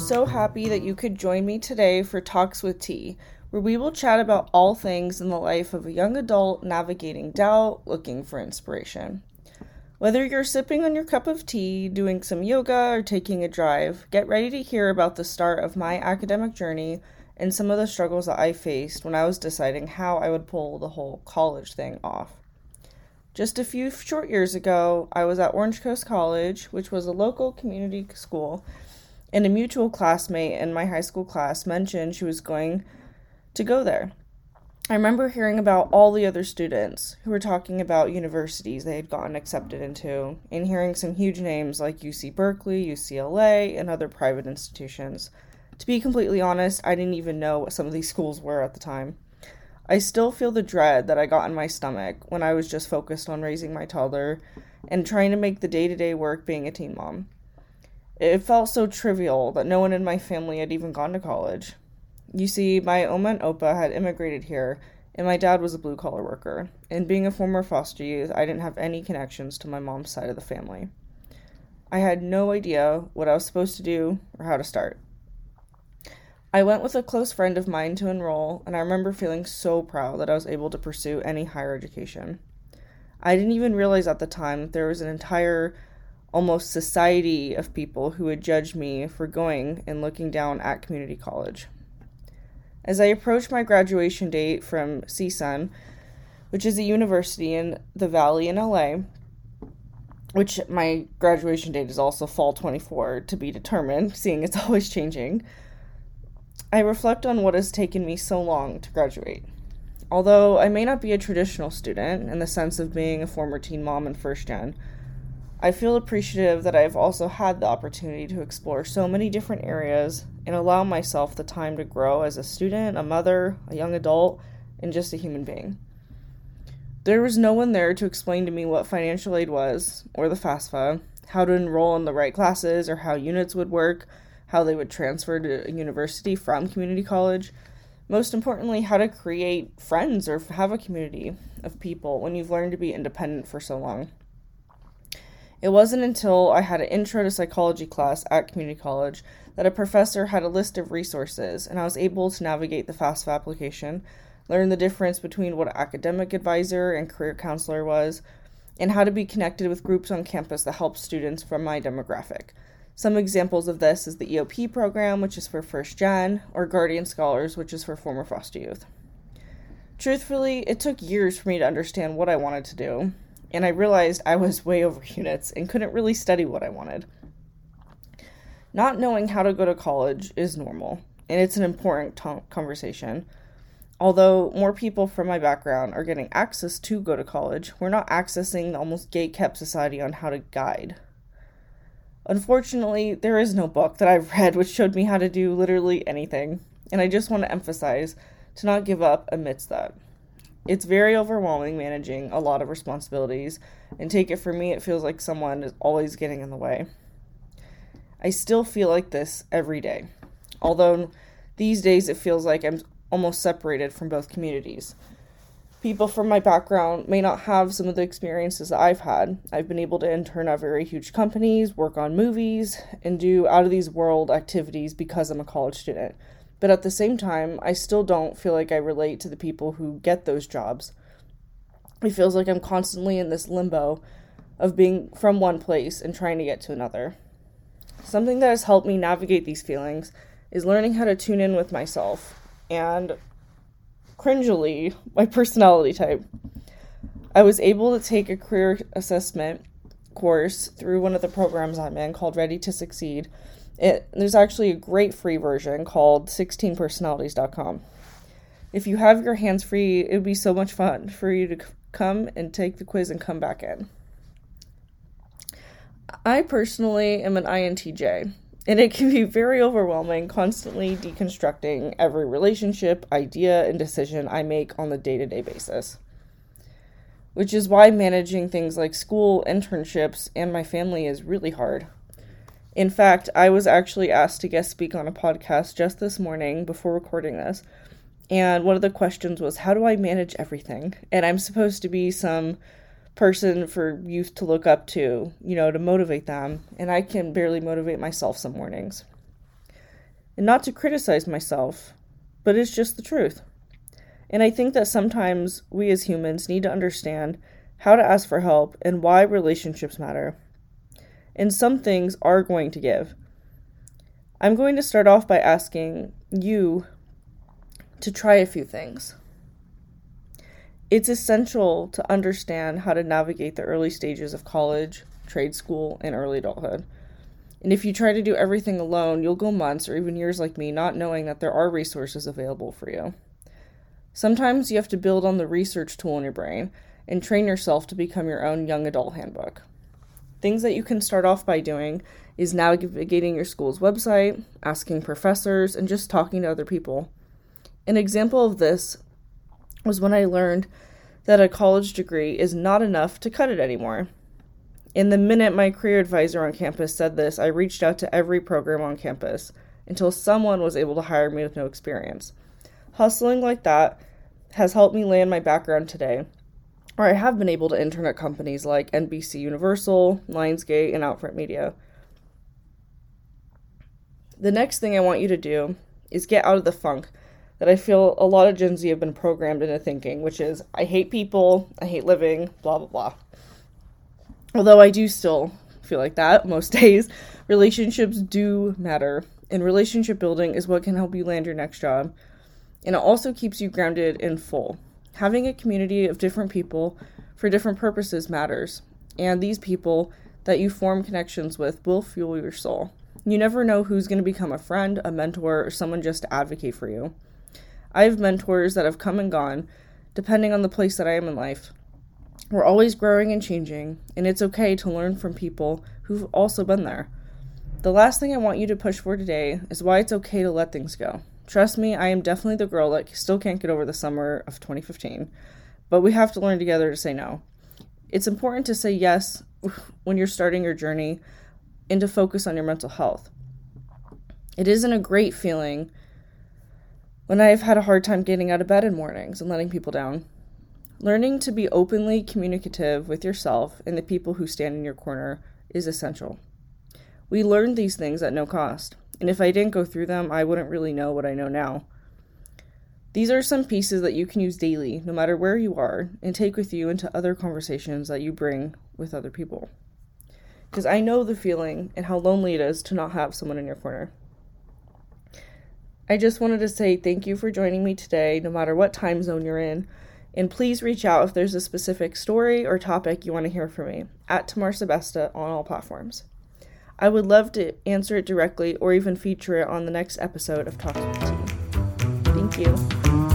so happy that you could join me today for Talks with T, where we will chat about all things in the life of a young adult navigating doubt, looking for inspiration. Whether you're sipping on your cup of tea, doing some yoga, or taking a drive, get ready to hear about the start of my academic journey and some of the struggles that I faced when I was deciding how I would pull the whole college thing off. Just a few short years ago, I was at Orange Coast College, which was a local community school, and a mutual classmate in my high school class mentioned she was going to go there. I remember hearing about all the other students who were talking about universities they had gotten accepted into, and hearing some huge names like UC Berkeley, UCLA, and other private institutions. To be completely honest, I didn't even know what some of these schools were at the time. I still feel the dread that I got in my stomach when I was just focused on raising my toddler and trying to make the day to day work being a teen mom. It felt so trivial that no one in my family had even gone to college. You see, my Oma and Opa had immigrated here, and my dad was a blue collar worker. And being a former foster youth, I didn't have any connections to my mom's side of the family. I had no idea what I was supposed to do or how to start. I went with a close friend of mine to enroll, and I remember feeling so proud that I was able to pursue any higher education. I didn't even realize at the time that there was an entire almost society of people who would judge me for going and looking down at community college. As I approached my graduation date from CSUN, which is a university in the Valley in LA, which my graduation date is also fall 24 to be determined, seeing it's always changing, I reflect on what has taken me so long to graduate. Although I may not be a traditional student in the sense of being a former teen mom and first gen, I feel appreciative that I've also had the opportunity to explore so many different areas and allow myself the time to grow as a student, a mother, a young adult, and just a human being. There was no one there to explain to me what financial aid was, or the FAFSA, how to enroll in the right classes, or how units would work, how they would transfer to a university from community college. Most importantly, how to create friends or have a community of people when you've learned to be independent for so long. It wasn't until I had an intro to psychology class at community college that a professor had a list of resources, and I was able to navigate the FAFSA application, learn the difference between what an academic advisor and career counselor was, and how to be connected with groups on campus that help students from my demographic. Some examples of this is the EOP program, which is for first gen, or Guardian Scholars, which is for former foster youth. Truthfully, it took years for me to understand what I wanted to do, and I realized I was way over units and couldn't really study what I wanted. Not knowing how to go to college is normal, and it's an important t- conversation. Although more people from my background are getting access to go to college, we're not accessing the almost gate kept society on how to guide. Unfortunately, there is no book that I've read which showed me how to do literally anything, and I just want to emphasize to not give up amidst that. It's very overwhelming managing a lot of responsibilities, and take it from me, it feels like someone is always getting in the way. I still feel like this every day, although these days it feels like I'm almost separated from both communities. People from my background may not have some of the experiences that I've had. I've been able to intern at very huge companies, work on movies, and do out of these world activities because I'm a college student. But at the same time, I still don't feel like I relate to the people who get those jobs. It feels like I'm constantly in this limbo of being from one place and trying to get to another. Something that has helped me navigate these feelings is learning how to tune in with myself and cringily my personality type. I was able to take a career assessment course through one of the programs I'm in called Ready to Succeed it, there's actually a great free version called 16personalities.com. If you have your hands free, it would be so much fun for you to c- come and take the quiz and come back in. I personally am an INTJ, and it can be very overwhelming constantly deconstructing every relationship, idea, and decision I make on the day to day basis. Which is why managing things like school, internships, and my family is really hard. In fact, I was actually asked to guest speak on a podcast just this morning before recording this. And one of the questions was, How do I manage everything? And I'm supposed to be some person for youth to look up to, you know, to motivate them. And I can barely motivate myself some mornings. and not to criticize myself, but it's just the truth. And I think that sometimes we as humans need to understand how to ask for help and why relationships matter. And some things are going to give. I'm going to start off by asking you to try a few things. It's essential to understand how to navigate the early stages of college, trade school, and early adulthood. And if you try to do everything alone, you'll go months or even years like me not knowing that there are resources available for you. Sometimes you have to build on the research tool in your brain and train yourself to become your own young adult handbook. Things that you can start off by doing is navigating your school's website, asking professors, and just talking to other people. An example of this was when I learned that a college degree is not enough to cut it anymore. In the minute my career advisor on campus said this, I reached out to every program on campus until someone was able to hire me with no experience. Hustling like that has helped me land my background today, or I have been able to intern at companies like NBC Universal, Lionsgate, and Outfront Media. The next thing I want you to do is get out of the funk that I feel a lot of Gen Z have been programmed into thinking, which is I hate people, I hate living, blah, blah, blah. Although I do still feel like that most days, relationships do matter, and relationship building is what can help you land your next job. And it also keeps you grounded and full. Having a community of different people for different purposes matters, and these people that you form connections with will fuel your soul. You never know who's going to become a friend, a mentor, or someone just to advocate for you. I have mentors that have come and gone, depending on the place that I am in life. We're always growing and changing, and it's okay to learn from people who've also been there. The last thing I want you to push for today is why it's okay to let things go. Trust me, I am definitely the girl that still can't get over the summer of 2015, but we have to learn together to say no. It's important to say yes when you're starting your journey and to focus on your mental health. It isn't a great feeling when I've had a hard time getting out of bed in mornings and letting people down. Learning to be openly communicative with yourself and the people who stand in your corner is essential. We learn these things at no cost, and if I didn't go through them, I wouldn't really know what I know now. These are some pieces that you can use daily, no matter where you are, and take with you into other conversations that you bring with other people. Because I know the feeling and how lonely it is to not have someone in your corner. I just wanted to say thank you for joining me today, no matter what time zone you're in. And please reach out if there's a specific story or topic you want to hear from me at Tamar Sebesta on all platforms. I would love to answer it directly or even feature it on the next episode of Talks with T. Thank you.